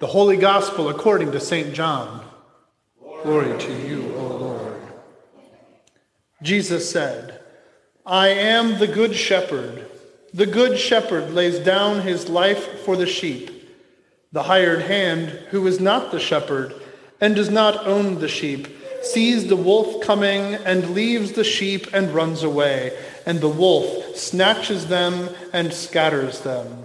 The Holy Gospel according to St. John. Glory to you, O Lord. Jesus said, I am the good shepherd. The good shepherd lays down his life for the sheep. The hired hand, who is not the shepherd and does not own the sheep, sees the wolf coming and leaves the sheep and runs away, and the wolf snatches them and scatters them.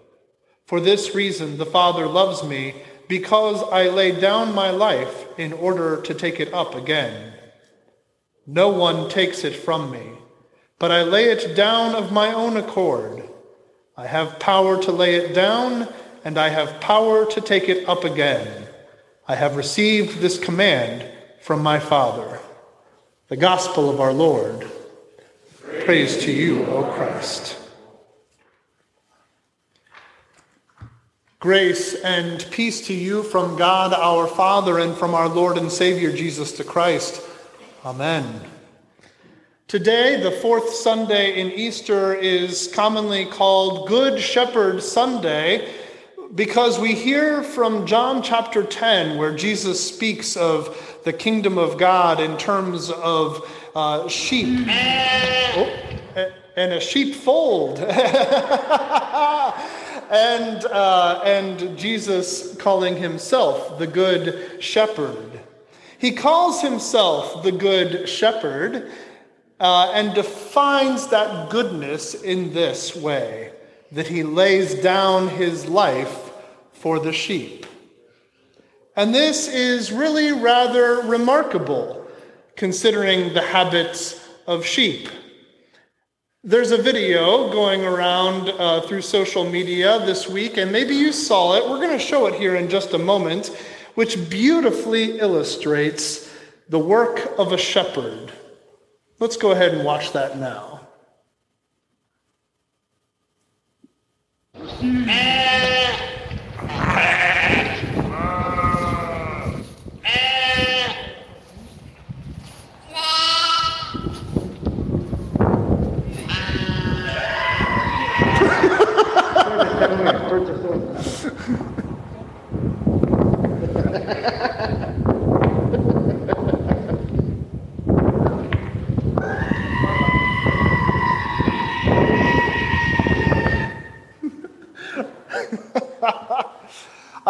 For this reason, the Father loves me, because I lay down my life in order to take it up again. No one takes it from me, but I lay it down of my own accord. I have power to lay it down, and I have power to take it up again. I have received this command from my Father. The Gospel of our Lord. Praise, Praise to you, O Christ. Grace and peace to you from God our Father and from our Lord and Savior Jesus the Christ. Amen. Today, the fourth Sunday in Easter, is commonly called Good Shepherd Sunday because we hear from John chapter 10, where Jesus speaks of the kingdom of God in terms of uh, sheep. Oh, and a sheepfold. and, uh, and Jesus calling himself the Good Shepherd. He calls himself the Good Shepherd uh, and defines that goodness in this way that he lays down his life for the sheep. And this is really rather remarkable considering the habits of sheep. There's a video going around uh, through social media this week, and maybe you saw it. We're going to show it here in just a moment, which beautifully illustrates the work of a shepherd. Let's go ahead and watch that now.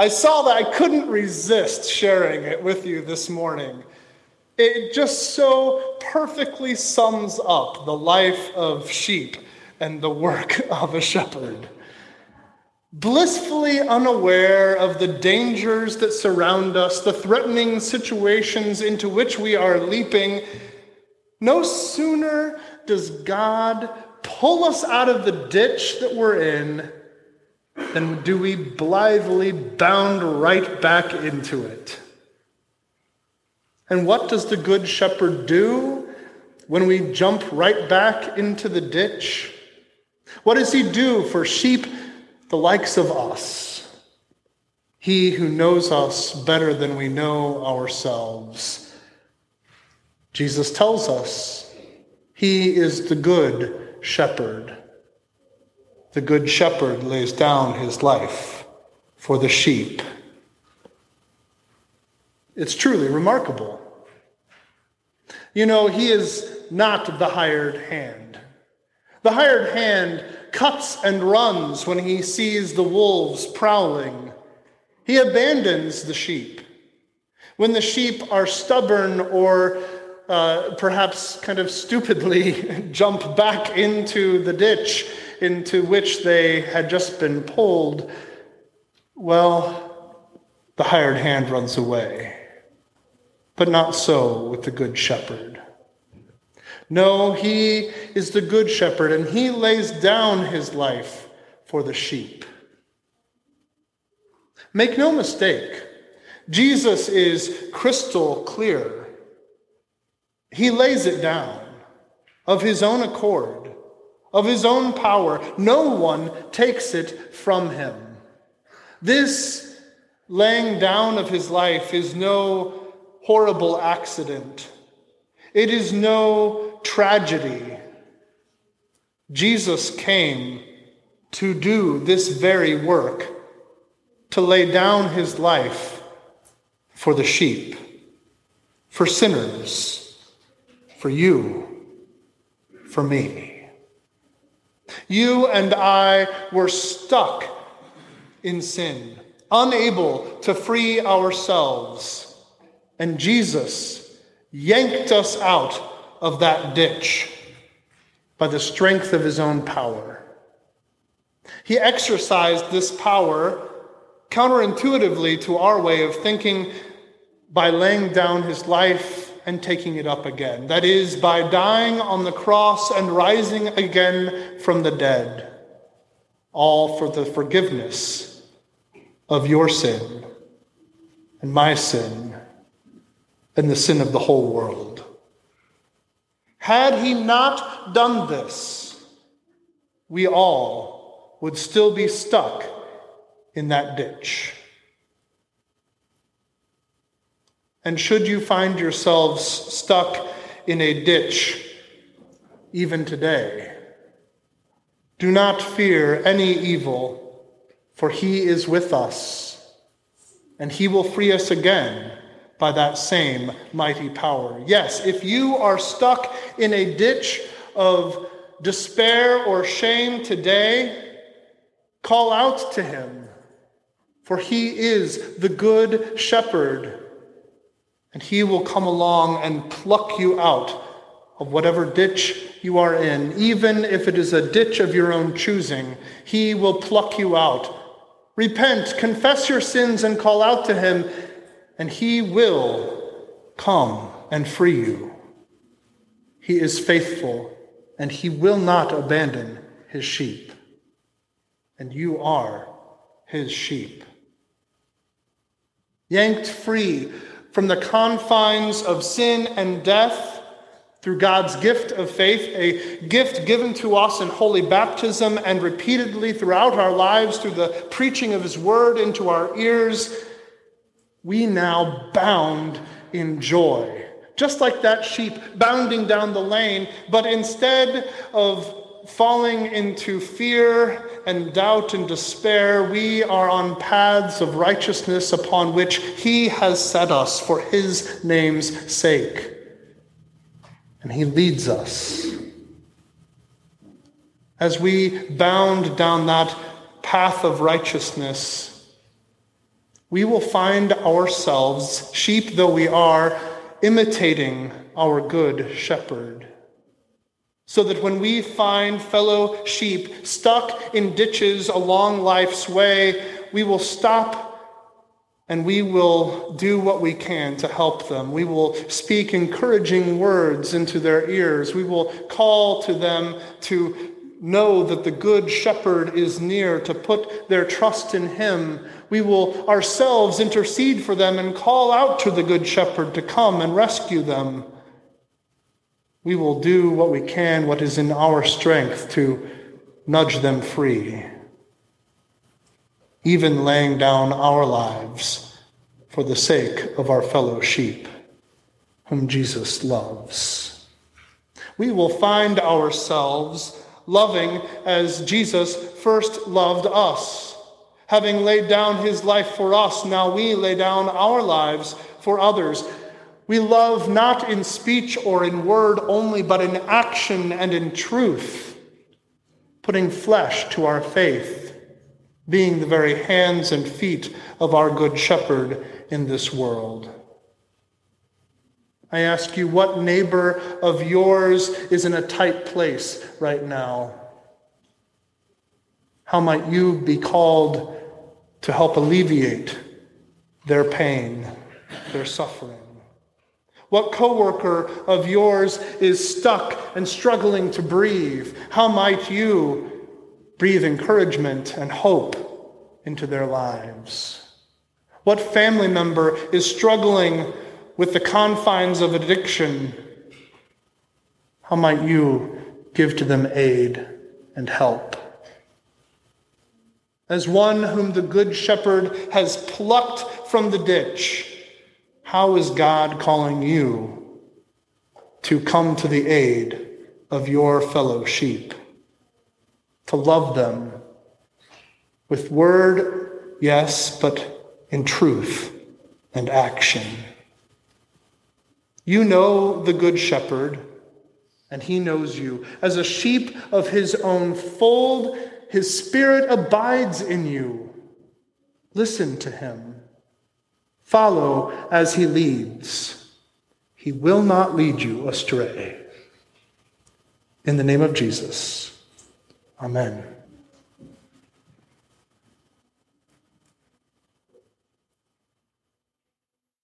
I saw that I couldn't resist sharing it with you this morning. It just so perfectly sums up the life of sheep and the work of a shepherd. Blissfully unaware of the dangers that surround us, the threatening situations into which we are leaping, no sooner does God pull us out of the ditch that we're in then do we blithely bound right back into it. And what does the Good Shepherd do when we jump right back into the ditch? What does he do for sheep the likes of us? He who knows us better than we know ourselves. Jesus tells us he is the Good Shepherd. The Good Shepherd lays down his life for the sheep. It's truly remarkable. You know, he is not the hired hand. The hired hand cuts and runs when he sees the wolves prowling. He abandons the sheep. When the sheep are stubborn or uh, perhaps kind of stupidly jump back into the ditch, into which they had just been pulled, well, the hired hand runs away. But not so with the Good Shepherd. No, he is the Good Shepherd, and he lays down his life for the sheep. Make no mistake, Jesus is crystal clear. He lays it down of his own accord, of his own power. No one takes it from him. This laying down of his life is no horrible accident, it is no tragedy. Jesus came to do this very work, to lay down his life for the sheep, for sinners, for you, for me. You and I were stuck in sin, unable to free ourselves, and Jesus yanked us out of that ditch by the strength of his own power. He exercised this power counterintuitively to our way of thinking by laying down his life and taking it up again. That is, by dying on the cross and rising again from the dead, all for the forgiveness of your sin and my sin and the sin of the whole world. Had he not done this, we all would still be stuck in that ditch. And should you find yourselves stuck in a ditch even today, do not fear any evil, for he is with us, and he will free us again by that same mighty power. Yes, if you are stuck in a ditch of despair or shame today, call out to him, for he is the good shepherd, and he will come along and pluck you out of whatever ditch you are in, even if it is a ditch of your own choosing. He will pluck you out. Repent, confess your sins, and call out to him and he will come and free you. He is faithful, and he will not abandon his sheep. And you are his sheep. Yanked free from the confines of sin and death through God's gift of faith, a gift given to us in holy baptism and repeatedly throughout our lives through the preaching of his word into our ears we now bound in joy. Just like that sheep bounding down the lane, but instead of falling into fear and doubt and despair, we are on paths of righteousness upon which He has set us for His name's sake. And He leads us. As we bound down that path of righteousness, we will find ourselves, sheep though we are, imitating our good shepherd. So that when we find fellow sheep stuck in ditches along life's way, we will stop and we will do what we can to help them. We will speak encouraging words into their ears. We will call to them to know that the good shepherd is near, to put their trust in him. We will ourselves intercede for them and call out to the good shepherd to come and rescue them. We will do what we can, what is in our strength, to nudge them free, even laying down our lives for the sake of our fellow sheep, whom Jesus loves. We will find ourselves loving as Jesus first loved us. Having laid down his life for us, now we lay down our lives for others. We love not in speech or in word only, but in action and in truth, putting flesh to our faith, being the very hands and feet of our Good Shepherd in this world. I ask you, what neighbor of yours is in a tight place right now? How might you be called to help alleviate their pain, their suffering? What coworker of yours is stuck and struggling to breathe? How might you breathe encouragement and hope into their lives? What family member is struggling with the confines of addiction? How might you give to them aid and help? As one whom the Good Shepherd has plucked from the ditch, how is God calling you to come to the aid of your fellow sheep? To love them with word, yes, but in truth and action. You know the Good Shepherd, and he knows you. As a sheep of his own fold, his spirit abides in you. Listen to him. Follow as he leads. He will not lead you astray. In the name of Jesus, amen.